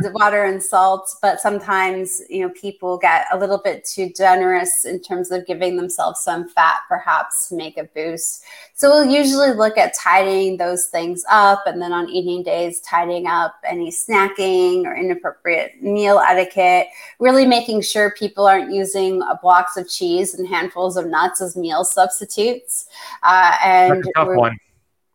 and, water and salt. But sometimes, you know, people get a little bit too generous in terms of giving themselves some fat, perhaps to make a boost. So we'll usually look at tidying those things up, and then on eating days, tidying up any snacking or inappropriate meal etiquette. Really making sure people aren't using blocks of cheese and handfuls of nuts as meal substitutes. Uh, and That's a tough one.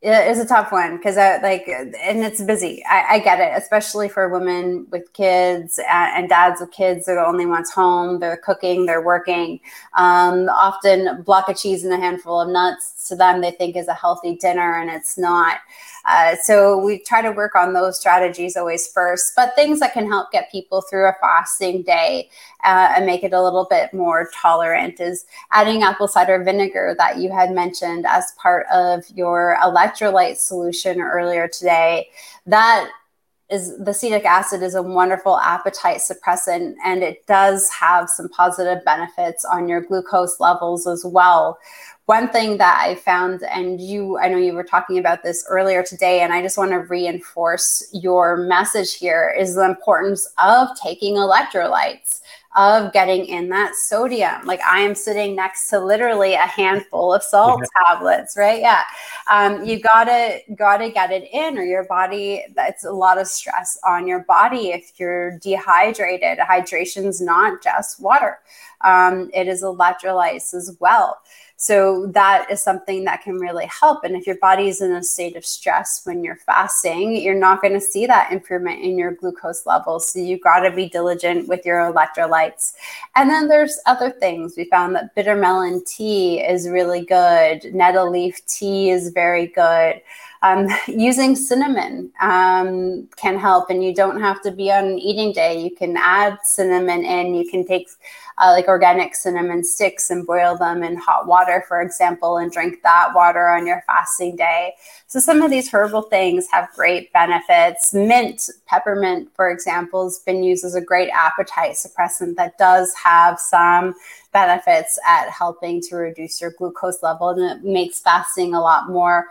It's a tough one because I like, and it's busy. I, I, get it, especially for women with kids and, dads with kids. They're the only ones home. They're cooking. They're working. Um, often, block of cheese and a handful of nuts to them they think is a healthy dinner, and it's not. Uh, so we try to work on those strategies always first, but things that can help get people through a fasting day uh, and make it a little bit more tolerant is adding apple cider vinegar that you had mentioned as part of your electrolyte solution earlier today. That is the acetic acid is a wonderful appetite suppressant and it does have some positive benefits on your glucose levels as well one thing that I found, and you, I know you were talking about this earlier today, and I just want to reinforce your message here is the importance of taking electrolytes of getting in that sodium. Like I am sitting next to literally a handful of salt yeah. tablets, right? Yeah. Um, you gotta gotta get it in, or your body. That's a lot of stress on your body if you're dehydrated. Hydration's not just water; um, it is electrolytes as well. So that is something that can really help. And if your body is in a state of stress when you're fasting, you're not going to see that improvement in your glucose levels. So you got to be diligent with your electrolytes. And then there's other things. We found that bitter melon tea is really good. Nettle leaf tea is very good. Um, using cinnamon um, can help, and you don't have to be on an eating day. You can add cinnamon in. You can take uh, like organic cinnamon sticks and boil them in hot water, for example, and drink that water on your fasting day. So some of these herbal things have great benefits. Mint, peppermint, for example, has been used as a great appetite suppressant that does have some benefits at helping to reduce your glucose level and it makes fasting a lot more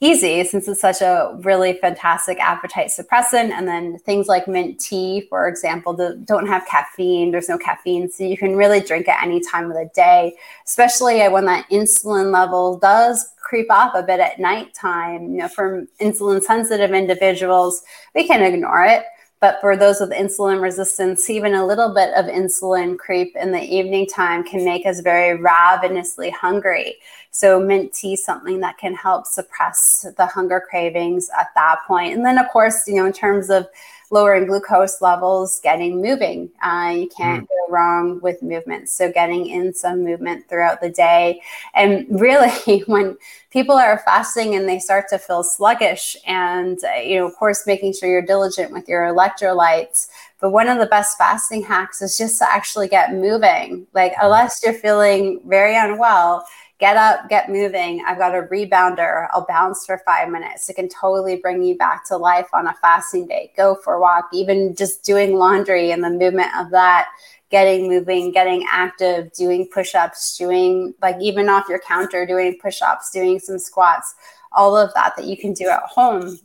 easy since it's such a really fantastic appetite suppressant. And then things like mint tea, for example, don't have caffeine. There's no caffeine. So you can really drink at any time of the day, especially when that insulin level does creep up a bit at nighttime. You know, for insulin sensitive individuals, we can ignore it. But for those with insulin resistance, even a little bit of insulin creep in the evening time can make us very ravenously hungry. So mint tea something that can help suppress the hunger cravings at that point. And then, of course, you know, in terms of lowering glucose levels, getting moving. Uh, you can't mm. go wrong with movement. So, getting in some movement throughout the day. And really, when people are fasting and they start to feel sluggish, and, uh, you know, of course, making sure you're diligent with your electrolytes. But one of the best fasting hacks is just to actually get moving. Like, unless you're feeling very unwell, get up, get moving. I've got a rebounder. I'll bounce for five minutes. It can totally bring you back to life on a fasting day. Go for a walk, even just doing laundry and the movement of that, getting moving, getting active, doing push ups, doing like even off your counter, doing push ups, doing some squats, all of that that you can do at home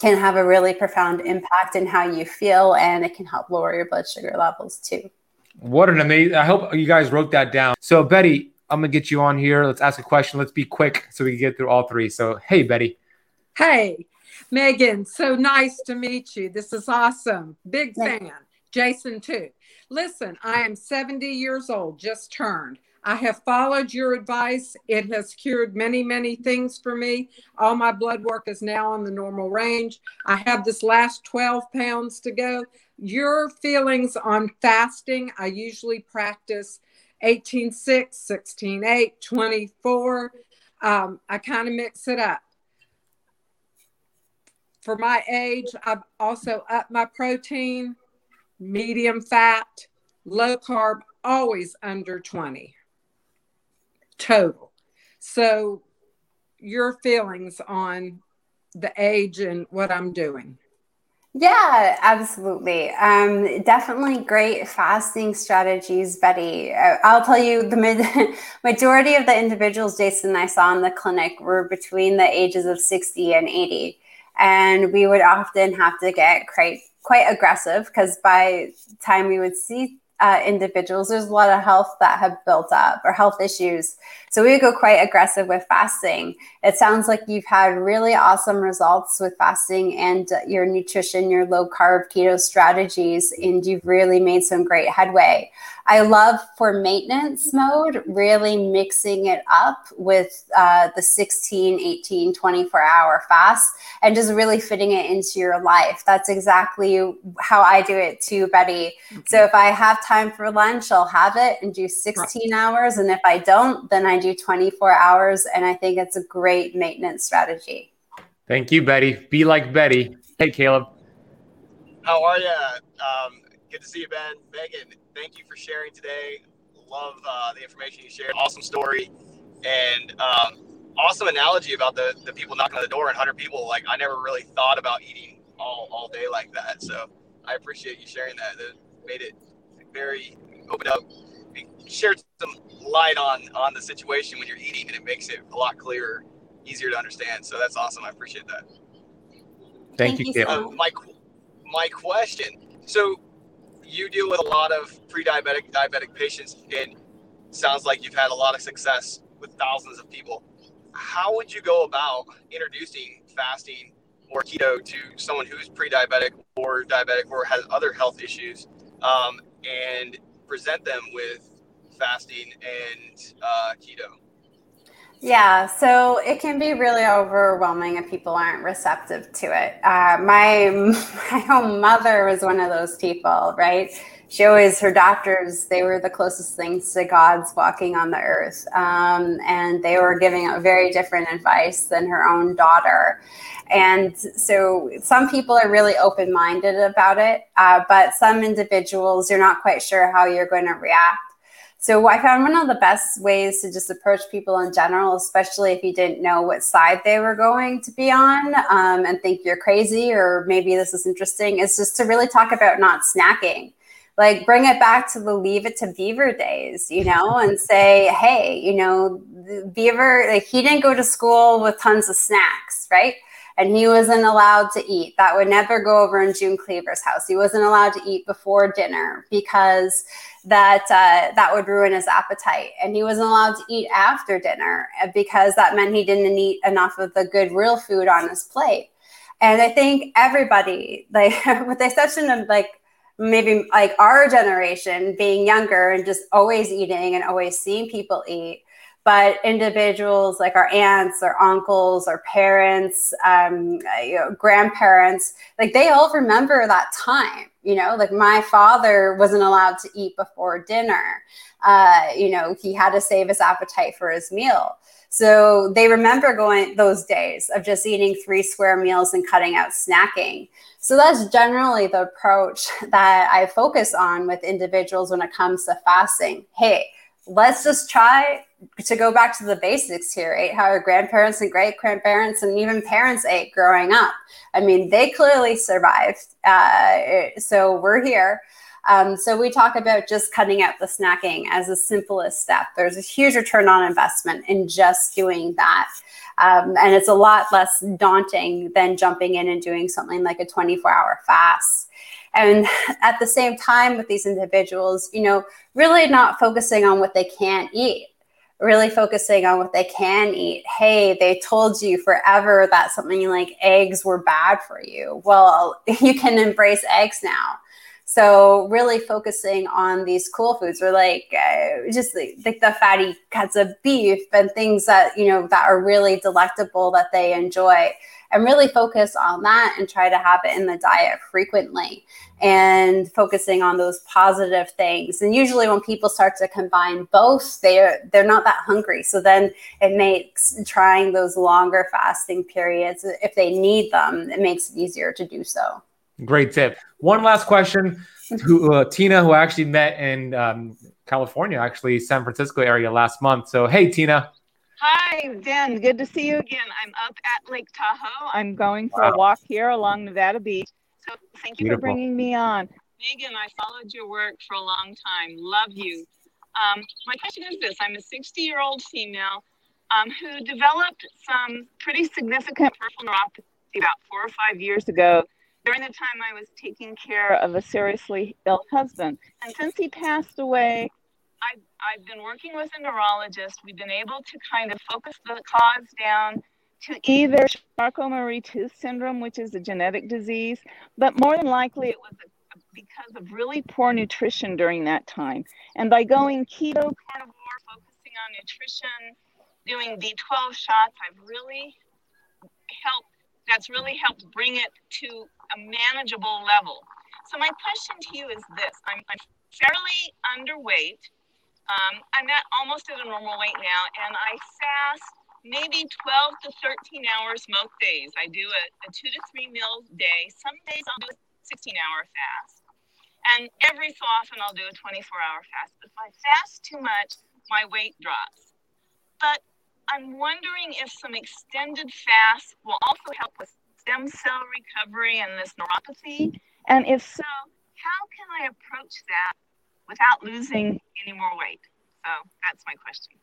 can have a really profound impact in how you feel and it can help lower your blood sugar levels too. What an amazing! I hope you guys wrote that down. So, Betty, I'm gonna get you on here. Let's ask a question. Let's be quick so we can get through all three. So, hey, Betty. Hey. Megan, so nice to meet you. This is awesome. Big fan. Jason, too. Listen, I am 70 years old, just turned. I have followed your advice. It has cured many, many things for me. All my blood work is now in the normal range. I have this last 12 pounds to go. Your feelings on fasting, I usually practice 18 6, 16 8, 24. Um, I kind of mix it up. For my age, I've also upped my protein, medium fat, low carb, always under 20 total. So, your feelings on the age and what I'm doing. Yeah, absolutely. Um, definitely great fasting strategies, Betty. Uh, I'll tell you, the majority of the individuals Jason and I saw in the clinic were between the ages of 60 and 80. And we would often have to get quite, quite aggressive because by time we would see uh, individuals, there's a lot of health that have built up or health issues. So we go quite aggressive with fasting. It sounds like you've had really awesome results with fasting and your nutrition, your low carb keto strategies, and you've really made some great headway. I love for maintenance mode, really mixing it up with uh, the 16, 18, 24 hour fast and just really fitting it into your life. That's exactly how I do it too, Betty. Okay. So if I have time for lunch, I'll have it and do 16 right. hours. And if I don't, then I do 24 hours. And I think it's a great maintenance strategy. Thank you, Betty. Be like Betty. Hey, Caleb. How are you? Um, good to see you, Ben. Megan, thank you for sharing today. Love uh, the information you shared. Awesome story. And um, awesome analogy about the, the people knocking on the door and 100 people. Like, I never really thought about eating all, all day like that. So I appreciate you sharing that. That made it very opened up, shared some light on on the situation when you're eating, and it makes it a lot clearer, easier to understand. So that's awesome. I appreciate that. Thank, Thank you, Caleb. Uh, my my question. So you deal with a lot of pre-diabetic diabetic patients and sounds like you've had a lot of success with thousands of people how would you go about introducing fasting or keto to someone who's pre-diabetic or diabetic or has other health issues um, and present them with fasting and uh, keto yeah, so it can be really overwhelming if people aren't receptive to it. Uh, my my own mother was one of those people, right? She always her doctors they were the closest things to God's walking on the earth, um, and they were giving a very different advice than her own daughter. And so some people are really open minded about it, uh, but some individuals you're not quite sure how you're going to react. So I found one of the best ways to just approach people in general, especially if you didn't know what side they were going to be on um, and think you're crazy or maybe this is interesting, is just to really talk about not snacking. Like bring it back to the leave it to Beaver days, you know, and say, hey, you know, Beaver, like he didn't go to school with tons of snacks, right? And he wasn't allowed to eat. That would never go over in June Cleaver's house. He wasn't allowed to eat before dinner because that uh, that would ruin his appetite, and he wasn't allowed to eat after dinner uh, because that meant he didn't eat enough of the good real food on his plate. And I think everybody, like with the exception of like maybe like our generation being younger and just always eating and always seeing people eat but individuals like our aunts our uncles our parents um, you know, grandparents like they all remember that time you know? Like my father wasn't allowed to eat before dinner. Uh, you know he had to save his appetite for his meal. So they remember going those days of just eating three square meals and cutting out snacking. So that's generally the approach that i focus on with individuals when it comes to fasting. Hey let's just try to go back to the basics here, ate how our grandparents and great grandparents and even parents ate growing up. I mean, they clearly survived. Uh, so we're here. Um, so we talk about just cutting out the snacking as the simplest step. There's a huge return on investment in just doing that. Um, and it's a lot less daunting than jumping in and doing something like a 24 hour fast. And at the same time, with these individuals, you know, really not focusing on what they can't eat really focusing on what they can eat. Hey, they told you forever that something like eggs were bad for you. Well, you can embrace eggs now. So really focusing on these cool foods or like uh, just like, like the fatty cuts of beef and things that, you know, that are really delectable that they enjoy and really focus on that and try to have it in the diet frequently and focusing on those positive things. And usually when people start to combine both they're they're not that hungry. So then it makes trying those longer fasting periods if they need them it makes it easier to do so. Great tip one last question who uh, tina who I actually met in um, california actually san francisco area last month so hey tina Hi, Ben. Good to see you again. I'm up at Lake Tahoe. I'm going for wow. a walk here along Nevada Beach. So thank you Beautiful. for bringing me on. Megan, I followed your work for a long time. Love you. Um, my question is this I'm a 60 year old female um, who developed some pretty significant peripheral neuropathy about four or five years ago during the time I was taking care of a seriously ill husband. And since he passed away, I've, I've been working with a neurologist. We've been able to kind of focus the cause down to either Charcot-Marie-Tooth syndrome, which is a genetic disease, but more than likely it was a, because of really poor nutrition during that time. And by going keto, carnivore, focusing on nutrition, doing B12 shots, I've really helped. That's really helped bring it to a manageable level. So my question to you is this: I'm, I'm fairly underweight. Um, I'm at almost at a normal weight now, and I fast maybe 12 to 13 hours most days. I do a, a two to three meals a day. Some days I'll do a 16 hour fast. And every so often I'll do a 24 hour fast. But if I fast too much, my weight drops. But I'm wondering if some extended fast will also help with stem cell recovery and this neuropathy. And if so, how can I approach that without losing any more weight? So that's my question.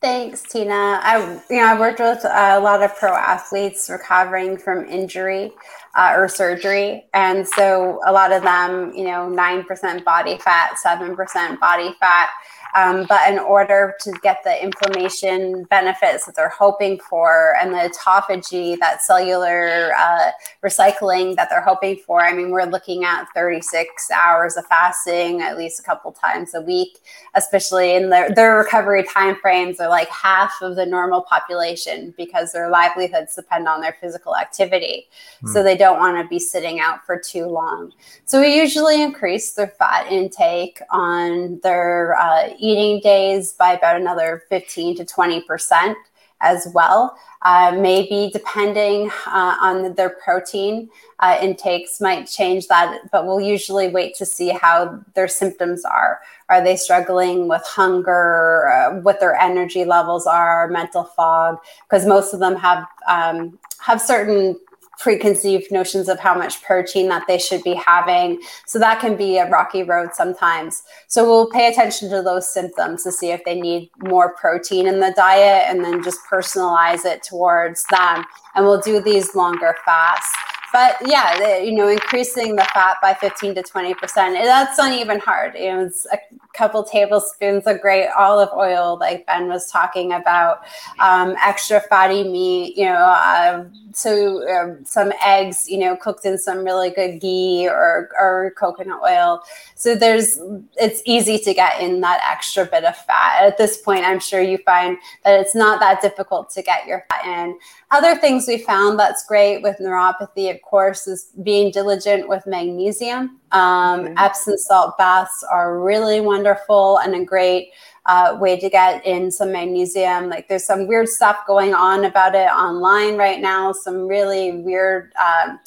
Thanks, Tina. I, you know, I worked with a lot of pro athletes recovering from injury uh, or surgery, and so a lot of them, you know, nine percent body fat, seven percent body fat, um, but in order to get the inflammation benefits that they're hoping for and the autophagy, that cellular uh, recycling that they're hoping for, I mean, we're looking at 36 hours of fasting at least a couple times a week, especially in their, their recovery timeframes are like half of the normal population because their livelihoods depend on their physical activity. Mm. So they don't want to be sitting out for too long. So we usually increase their fat intake on their uh, eating days by about another 15 to 20 percent as well. Uh, maybe depending uh, on their protein uh, intakes might change that, but we'll usually wait to see how their symptoms are. Are they struggling with hunger, uh, what their energy levels are, mental fog? Because most of them have um, have certain preconceived notions of how much protein that they should be having. So that can be a rocky road sometimes. So we'll pay attention to those symptoms to see if they need more protein in the diet and then just personalize it towards them. And we'll do these longer fasts. But yeah, the, you know, increasing the fat by 15 to 20%, that's not even hard. You know, it's a couple tablespoons of great olive oil, like Ben was talking about, um, extra fatty meat, you know, uh, so um, some eggs, you know, cooked in some really good ghee or, or coconut oil. So there's, it's easy to get in that extra bit of fat. At this point, I'm sure you find that it's not that difficult to get your fat in. Other things we found that's great with neuropathy, of course, is being diligent with magnesium. Um, mm-hmm. Epsom salt baths are really wonderful and a great uh, way to get in some magnesium. Like there's some weird stuff going on about it online right now, some really weird. Um,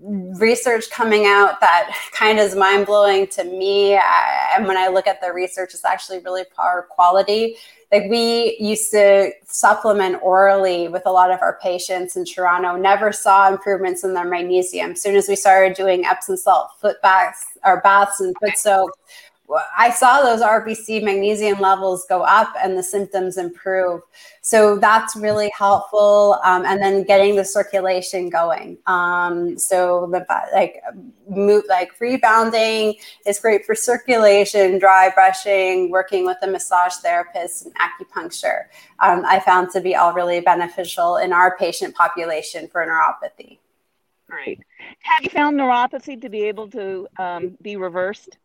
research coming out that kind of is mind blowing to me. I, and when I look at the research, it's actually really poor quality. Like we used to supplement orally with a lot of our patients in Toronto, never saw improvements in their magnesium. As soon as we started doing Epsom salt foot baths or baths and foot soak, I saw those RBC magnesium levels go up and the symptoms improve. So that's really helpful. Um, and then getting the circulation going. Um, so the like move like rebounding is great for circulation, dry brushing, working with a massage therapist, and acupuncture. Um, I found to be all really beneficial in our patient population for neuropathy. Great. Have you found neuropathy to be able to um, be reversed?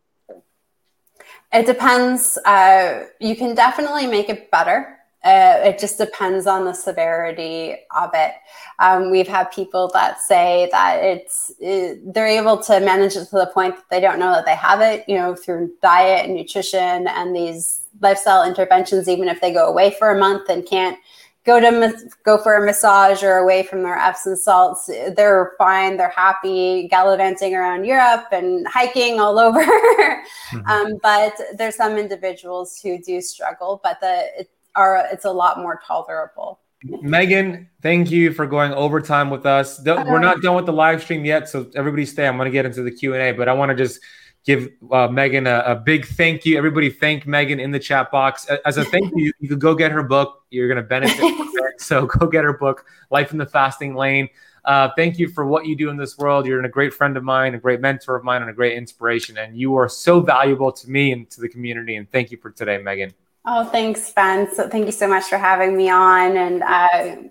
It depends. Uh, you can definitely make it better. Uh, it just depends on the severity of it. Um, we've had people that say that it's it, they're able to manage it to the point that they don't know that they have it. You know, through diet and nutrition and these lifestyle interventions. Even if they go away for a month and can't go to go for a massage or away from their Epsom salts. They're fine. They're happy gallivanting around Europe and hiking all over. mm-hmm. um, but there's some individuals who do struggle, but the it are it's a lot more tolerable. Megan, thank you for going overtime with us. We're not done with the live stream yet, so everybody stay. I'm going to get into the Q and A, but I want to just give uh, Megan a, a, big thank you. Everybody thank Megan in the chat box. As a thank you, you could go get her book. You're going to benefit from it. So go get her book, Life in the Fasting Lane. Uh, thank you for what you do in this world. You're a great friend of mine, a great mentor of mine, and a great inspiration. And you are so valuable to me and to the community. And thank you for today, Megan. Oh, thanks, Ben. So thank you so much for having me on. And uh,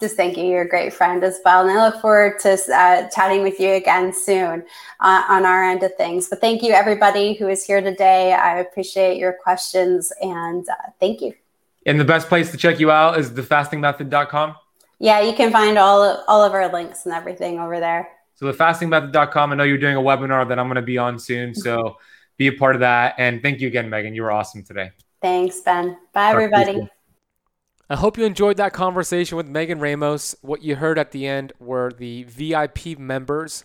just thank you. You're a great friend as well. And I look forward to uh, chatting with you again soon uh, on our end of things. But thank you, everybody who is here today. I appreciate your questions and uh, thank you. And the best place to check you out is thefastingmethod.com. Yeah, you can find all of, all of our links and everything over there. So thefastingmethod.com. I know you're doing a webinar that I'm going to be on soon. So be a part of that. And thank you again, Megan. You were awesome today. Thanks, Ben. Bye, everybody. I hope you enjoyed that conversation with Megan Ramos. What you heard at the end were the VIP members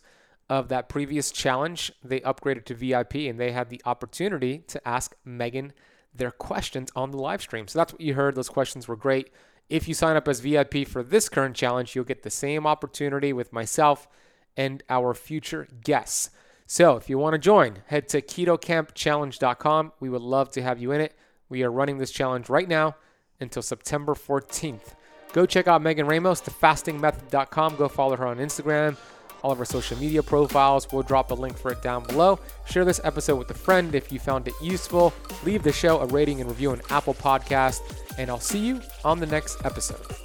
of that previous challenge. They upgraded to VIP and they had the opportunity to ask Megan their questions on the live stream. So that's what you heard. Those questions were great. If you sign up as VIP for this current challenge, you'll get the same opportunity with myself and our future guests. So if you want to join, head to ketokampchallenge.com. We would love to have you in it. We are running this challenge right now until September 14th. Go check out Megan Ramos, thefastingmethod.com. Go follow her on Instagram, all of her social media profiles. We'll drop a link for it down below. Share this episode with a friend if you found it useful. Leave the show a rating and review on Apple Podcast, and I'll see you on the next episode.